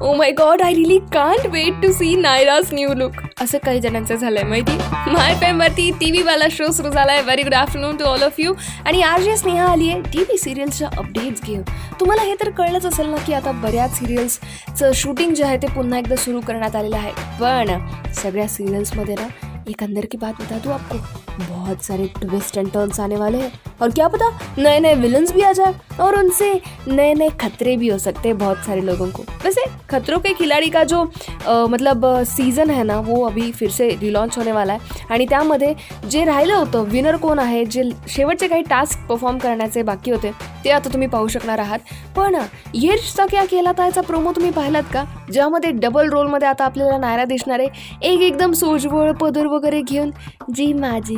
O my God I really can't wait to see Nairaj new look असं काही जणांचं झालंय माहिती? माय फेमवरती टी व्हीवाला शो सुरू झाला आहे very good afternoon to all of you आणि आर जे स्नेहा आली आहे टी व्ही सिरियल्सच्या अपडेट्स घेऊन. तुम्हाला हे तर कळलंच असेल ना की आता बऱ्याच सिरियल्सचं शूटिंग जे आहे ते पुन्हा एकदा सुरू करण्यात आलेलं आहे. पण सगळ्या सिरियल्समध्ये ना एक अंदर की बात बता दूँ आपको. बहुत सारे ट्विस्ट एंड टर्न्स आने वाले हैं. और क्या पता नए नए विलन्स भी आ जाए और उनसे नए नए खतरे भी हो सकते हैं बहुत सारे लोगों को. वैसे खतरों के खिलाडी का जो आ, मतलब सीझन आहे ना वो अभी फिर से रिलॉन्च होने वाला आहे आणि त्यामध्ये जे राहिलं होतं विनर कोण आहे जे शेवटचे काही टास्क परफॉर्म करण्याचे बाकी होते ते आता तुम्ही पाहू शकणार आहात. पण ये रिश्ता क्या केला याचा प्रोमो तुम्ही पाहिलात का? ज्यामध्ये डबल रोलमध्ये आता आपल्याला नायरा दिसणार आहे. एक एकदम सोजवळ पदर वगैरे घेऊन जी माझी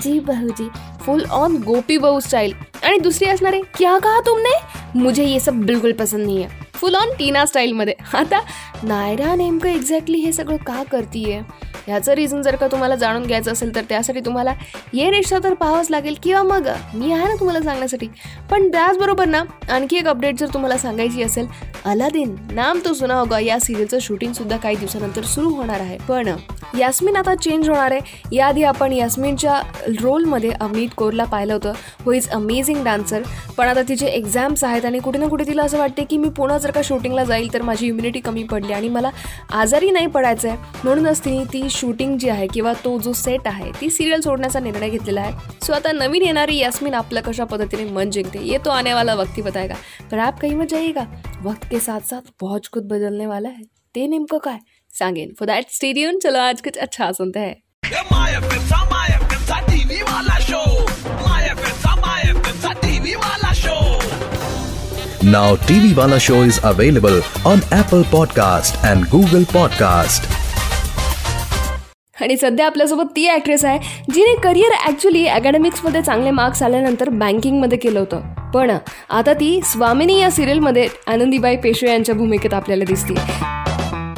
जी बहूजी फुल ऑन गोपी बहू स्टाईल आणि दुसरी असणार आहे क्या कहा तुमने? मुझे ये सब बिलकुल पसंद नाही आहे फुल ऑन टीना स्टाईलमध्ये. आता नायरा नेमकं एक्झॅक्टली हे सगळं का करतीये? ह्याचं रिझन जर का तुम्हाला जाणून घ्यायचं असेल तर त्यासाठी तुम्हाला ये रिक्षा तर पाहावंच लागेल किंवा मग मी आहे ना तुम्हाला सांगण्यासाठी. पण त्याचबरोबर ना आणखी एक अपडेट जर तुम्हाला सांगायची असेल अलादीन नाम तो सुना होगा. या सिरियलचं शूटिंगसुद्धा काही दिवसानंतर सुरू होणार आहे. पण यास्मिन आता चेंज होणार आहे. याआधी आपण यास्मिनच्या रोलमध्ये अमित कोरला पाहिलं होतं. हो इज अमेझिंग डान्सर पण आता तिचे एक्झाम्स आहेत आणि कुठे ना कुठे तिला असं वाटते की मी पुन्हा जर का शूटिंगला जाईल तर माझी इम्युनिटी कमी पडली आणि मला आजारी नाही पडायचं आहे म्हणूनच तिने ती शूटिंग जी आहे किंवा तो जो सेट आहे ती सिरियल सोडण्याचा निर्णय घेतलेला आहे. सो आता नवीन येणारी यास्मिन आपलं कशा पद्धतीने मन जिंकते ये तो आने वाला वक्त ही बताएगा पण आप काही मत जाईगा वक्त के साथ साथ बहुत कुछ बदलने वाला है. ते नेमकं काय? सांगेन. फॉर दॅट स्टेडियम चलो आज कुछ अच्छा सुनते हैं. Now TV Wala show is available on Apple Podcast and Google Podcast. आणि सध्या आपल्यासोबत ती ॲक्ट्रेस आहे जिने करिअर ॲक्च्युली अकॅडमिक्समध्ये चांगले मार्क्स आल्यानंतर बँकिंगमध्ये केलं होतं. पण आता ती स्वामिनी या सिरियलमध्ये आनंदीबाई पेशवे यांच्या भूमिकेत आपल्याला दिसते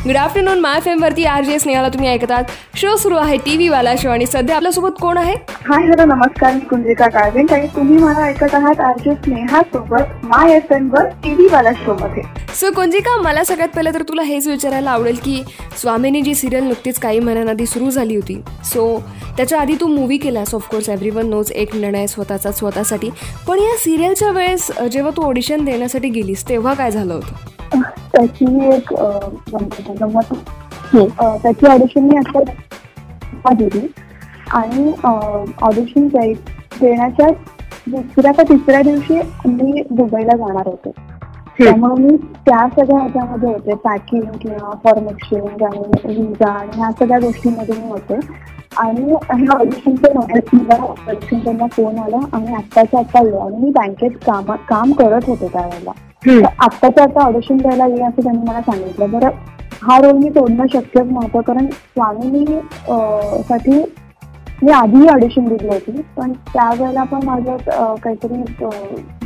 गुड आफ्टरनून माय फेमवरती आर जे स्नेहाला तुम्ही ऐकतात. शो सुरू आहे टीव्ही वाला शो आणि सध्या आपल्यासोबत कोण आहे? हाय हॅलो नमस्कार मी कुंजिका काळवे आणि तुम्ही मला ऐकत आहात आर जे स्नेहा सोबत माय एफ एम वर टीव्ही वाला शो मध्ये. सो कुंजिका मला सगळ्यात पहिले तर तुला हेच विचारायला आवडेल की स्वामिनी जी सिरियल नुकतीच काही महिन्यांआधी सुरू झाली होती. सो त्याच्या आधी तू मूवी केलास ऑफकोर्स एव्हरी वन नोज एक निर्णय स्वतःचा स्वतःसाठी. पण या सिरियलच्या वेळेस जेव्हा तू ऑडिशन देण्यासाठी गेलीस तेव्हा काय झालं होतं? त्याची एक गंमत त्याची ऑडिशन मी आता दिली आणि ऑडिशन देण्याच्या दुसऱ्या का तिसऱ्या दिवशी मी दुबईला जाणार होते. त्यामुळे मी त्या सगळ्या ह्याच्यामध्ये होते. पॅकिंग किंवा फॉर्म एक्सचेंज आणि विजा आणि ह्या सगळ्या गोष्टींमध्ये मी होते. आणि हे ऑडिशनचं ऑडिशन त्यांना फोन आला आणि आत्ताच्या आत्ता आणि मी बँकेत काम काम करत होते त्यावेळेला. आत्ताच्या आता ऑडिशन द्यायला ये असं त्यांनी मला सांगितलं. बरं हा रोल मी तोडणं शक्यच नव्हतं कारण स्वामीनी साठी मी आधीही ऑडिशन दिली होती. पण त्यावेळेला पण माझं काहीतरी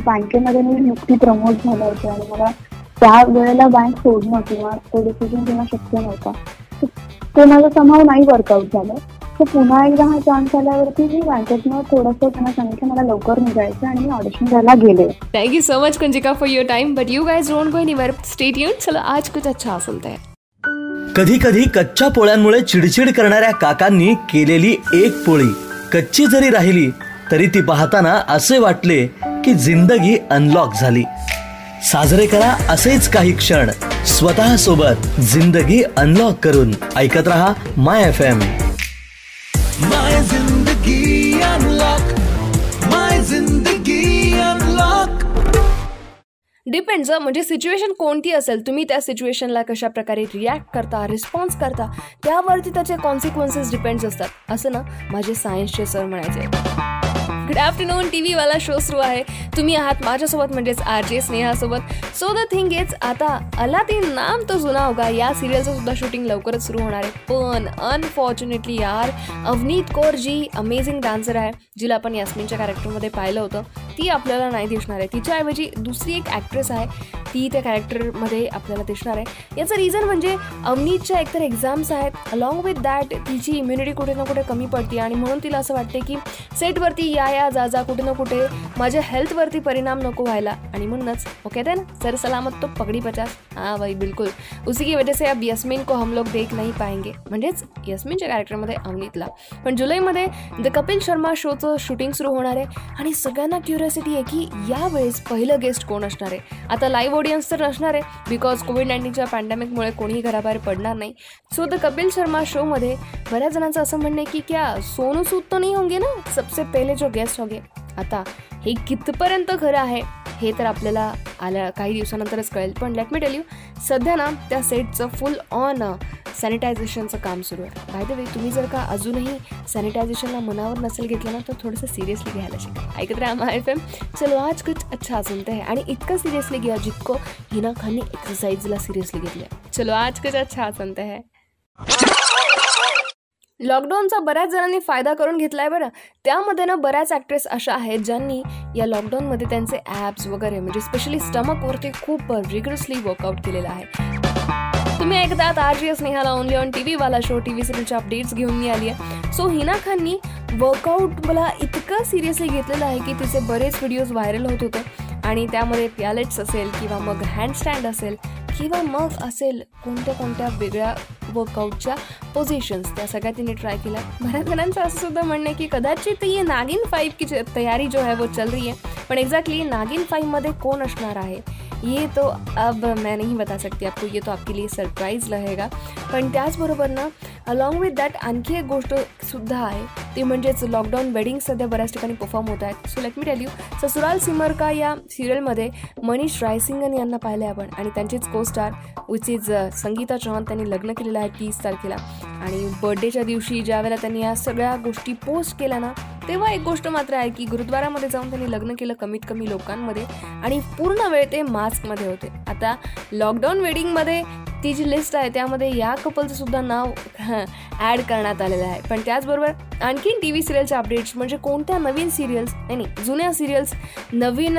बँकेमध्ये मी नुकती प्रमोट झालं होती आणि मला त्या वेळेला बँक सोडणं किंवा तो डिसिजन घेणं शक्य नव्हता. ते माझं समाव नाही वर्कआउट झालं. तर पुन्हा एकदा हा चान्स आल्यावरती मी बँकेतनं थोडंसं त्यांना सांगितलं मला लवकर निघायचं आणि मी ऑडिशन द्यायला गेले thank you so much Kunjika for your time but you guys don't go anywhere stay युन चलो आज कुछ अच्छा सुनते हैं. कधी कधी कच्च्या पोळ्यांमुळे चिडचिड करणाऱ्या काकांनी केलेली एक पोळी कच्ची जरी राहिली तरी ती पाहताना असे वाटले की जिंदगी अनलॉक झाली. साजरे करा असेच काही क्षण. स्वतः सोबत जिंदगी अनलॉक करून ऐकत रहा माय एफ एम जिंदगी अनलॉक माय जिंदगी अनलॉक डिपेंड्स म्हणजे सिच्युएशन कोणती असेल तुम्ही त्या सिच्युएशनला कशा प्रकारे रिॲक्ट करता रिस्पॉन्स करता त्यावरती त्याचे कॉन्सिक्वेन्सेस डिपेंड्स असतात. असं ना माझे सायन्सचे सर म्हणायचे. गुड आफ्टरनून टी व्हीवाला शो सुरू आहे. तुम्ही आहात माझ्यासोबत म्हणजेच आर जे स्नेहासोबत. सो द थिंग इज आता अलादीन नाम तो जुना होगा. या सिरियलचं सुद्धा शूटिंग लवकरच सुरू होणार आहे. पण अनफॉर्च्युनेटली यार अवनीत कौर जी अमेझिंग डान्सर आहे जिला आपण यास्मिनच्या कॅरेक्टरमध्ये पाहिलं होतं. ती आपल्याला नाही दिसणार आहे. तिच्याऐवजी दुसरी एक ॲक्ट्रेस आहे ती त्या कॅरेक्टरमध्ये आपल्याला दिसणार आहे. याचं रिझन म्हणजे अवनीतच्या एकतर एक्झाम्स आहेत अलॉंग विथ दॅट तिची इम्युनिटी कुठे ना कुठे कमी पडते आणि म्हणून तिला असं वाटते की सेटवरती या या जा जा कुठे ना कुठे माझ्या हेल्थवरती परिणाम नको व्हायला. आणि म्हणूनच ओके देन सर सलामत तो पगडी पचास. हां भाई बिलकुल. उसी की वजह से अब यस्मिन को हम लोग देख नहीं पाएंगे. म्हणजेच यस्मिनच्या कॅरेक्टरमध्ये अवनीतला पण जुलैमध्ये द कपिल शर्मा शोचं शूटिंग सुरू होणार आहे. आणि सगळ्यांना क्युरियोसिटी आहे की यावेळेस पहिलं गेस्ट कोण असणार आहे? आता लाईव्ह ऑडियन्स तर नसणार आहे बिकॉज कोविड नाईन्टीनच्या पॅन्डेमिकमुळे कोणीही घराबाहेर पडणार नाही. सो द कपिल शर्मा शोमध्ये बऱ्याच जणांचं असं म्हणणं आहे की क्या सोनू सूद तो नाही होंगे ना? सबसे पहिले जो गेस्ट होगे. आता हे कितपर्यंत खरं आहे हे तर आपल्याला आल्या काही दिवसानंतरच कळेल. पण लेट मी टेल यू सध्या ना त्या सेटचं फुल ऑन सॅनिटायझेशनचं काम सुरू आहे. बाय द वे तुम्ही जर का अजूनही सॅनिटायझेशनला मनावर नसेल घेतलं ना तर थोडंसं सिरियसली घ्यायला शिका. ऐकत राहा एफ एम. चलो आज कुछ अच्छा सुनते आहे आणि इतकं सिरियसली घ्या जितकं हिना खानने एक्सरसाइजला सिरियसली घेतलं चलो आज कुछ अच्छा सुनते है. लॉकडाऊनचा बऱ्याच जणांनी फायदा करून घेतलाय बरं. त्यामध्ये ना बऱ्याच ॲक्ट्रेस अशा आहेत ज्यांनी या लॉकडाऊनमध्ये त्यांचे ॲप्स वगैरे म्हणजे स्पेशली स्टमकवरती खूप रिग्रसली वर्कआउट केलेलं आहे. तुम्ही ऐकतात आर जी स्नेहाला ओनली ऑन टी वाला शो टी व्ही सिरियलच्या अपडेट्स घेऊन मी आली आहे. सो हिना खाननी वर्कआउट मला इतकं सिरियसली घेतलेलं आहे की तिचे बरेच व्हिडिओज व्हायरल होत होते. आणि त्यामध्ये पॅलेट्स असेल किंवा मग हँडस्टँड असेल किंवा मग असेल कोणत्या कोणत्या वेगळ्या वर्कआउटच्या पोझिशन्स त्या सगळ्या तिने ट्राय केल्या. बऱ्याच जणांचं असं सुद्धा म्हणणं आहे की कदाचित ये नागिन फाईव्ह की तयारी जो आहे वो चल रही आहे. पण एक्झॅक्टली नागिन फाईव्हमध्ये कोण असणार आहे? ये तो अब मैं नहीं बता सकती आपको ये तो आपके लिए सरप्राईज रहेगा। पण त्याचबरोबर ना अलॉंग विथ दॅट आणखी एक गोष्ट सुद्धा आहे ती म्हणजेच लॉकडाऊन वेडिंग सध्या बऱ्याच ठिकाणी परफॉर्म होत आहेत. So let me tell you Sasural Simar Ka या सिरियलमध्ये मनीष रायसिंगन यांना पाहिलं आहे आपण आणि त्यांचीच co-star which is Sangeeta Chauhan त्यांनी लग्न केलेलं आहे तीस तारखेला. आणि बर्थडेच्या दिवशी ज्या वेळेला त्यांनी या सगळ्या गोष्टी पोस्ट केल्या ना तेव्हा एक गोष्ट मात्र आहे की गुरुद्वारामध्ये जाऊन त्यांनी लग्न केलं कमीत कमी लोकांमध्ये आणि पूर्ण वेळ ते मास्कमध्ये होते. आता लॉकडाऊन वेडिंगमध्ये ती जी लिस्ट आहे, त्यामध्ये या कपलचं सुद्धा नाव ॲड करण्यात आलेलं आहे. पण त्याचबरोबर आणखीन टी व्ही सिरियलच्या अपडेट्स म्हणजे कोणत्या नवीन सिरियल्स नाही जुन्या सिरियल्स नवीन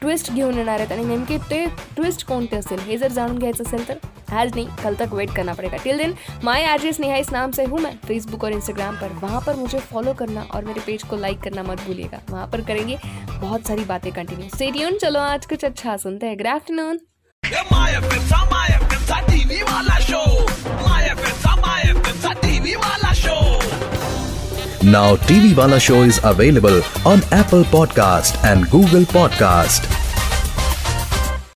ट्विस्ट घेऊन येणार आहेत आणि नेमके ते ट्विस्ट कोणते असेल, हे जर जाणून घ्यायचं असेल तर आज नहीं, कल तक वेट करना पड़ेगा टिल दिन माई एड्रेस नेहा इस नाम से हूँ मैं. फेसबुक और इंस्टाग्राम पर, वहाँ पर मुझे फॉलो करना और मेरे पेज को लाइक करना मत भूलिएगा. वहाँ पर करेंगे बहुत सारी बातें कंटिन्यू स्टेडियम चलो आज कुछ अच्छा सुनते हैं. Good afternoon Now TV Wala show is available on Apple Podcast and Google Podcast.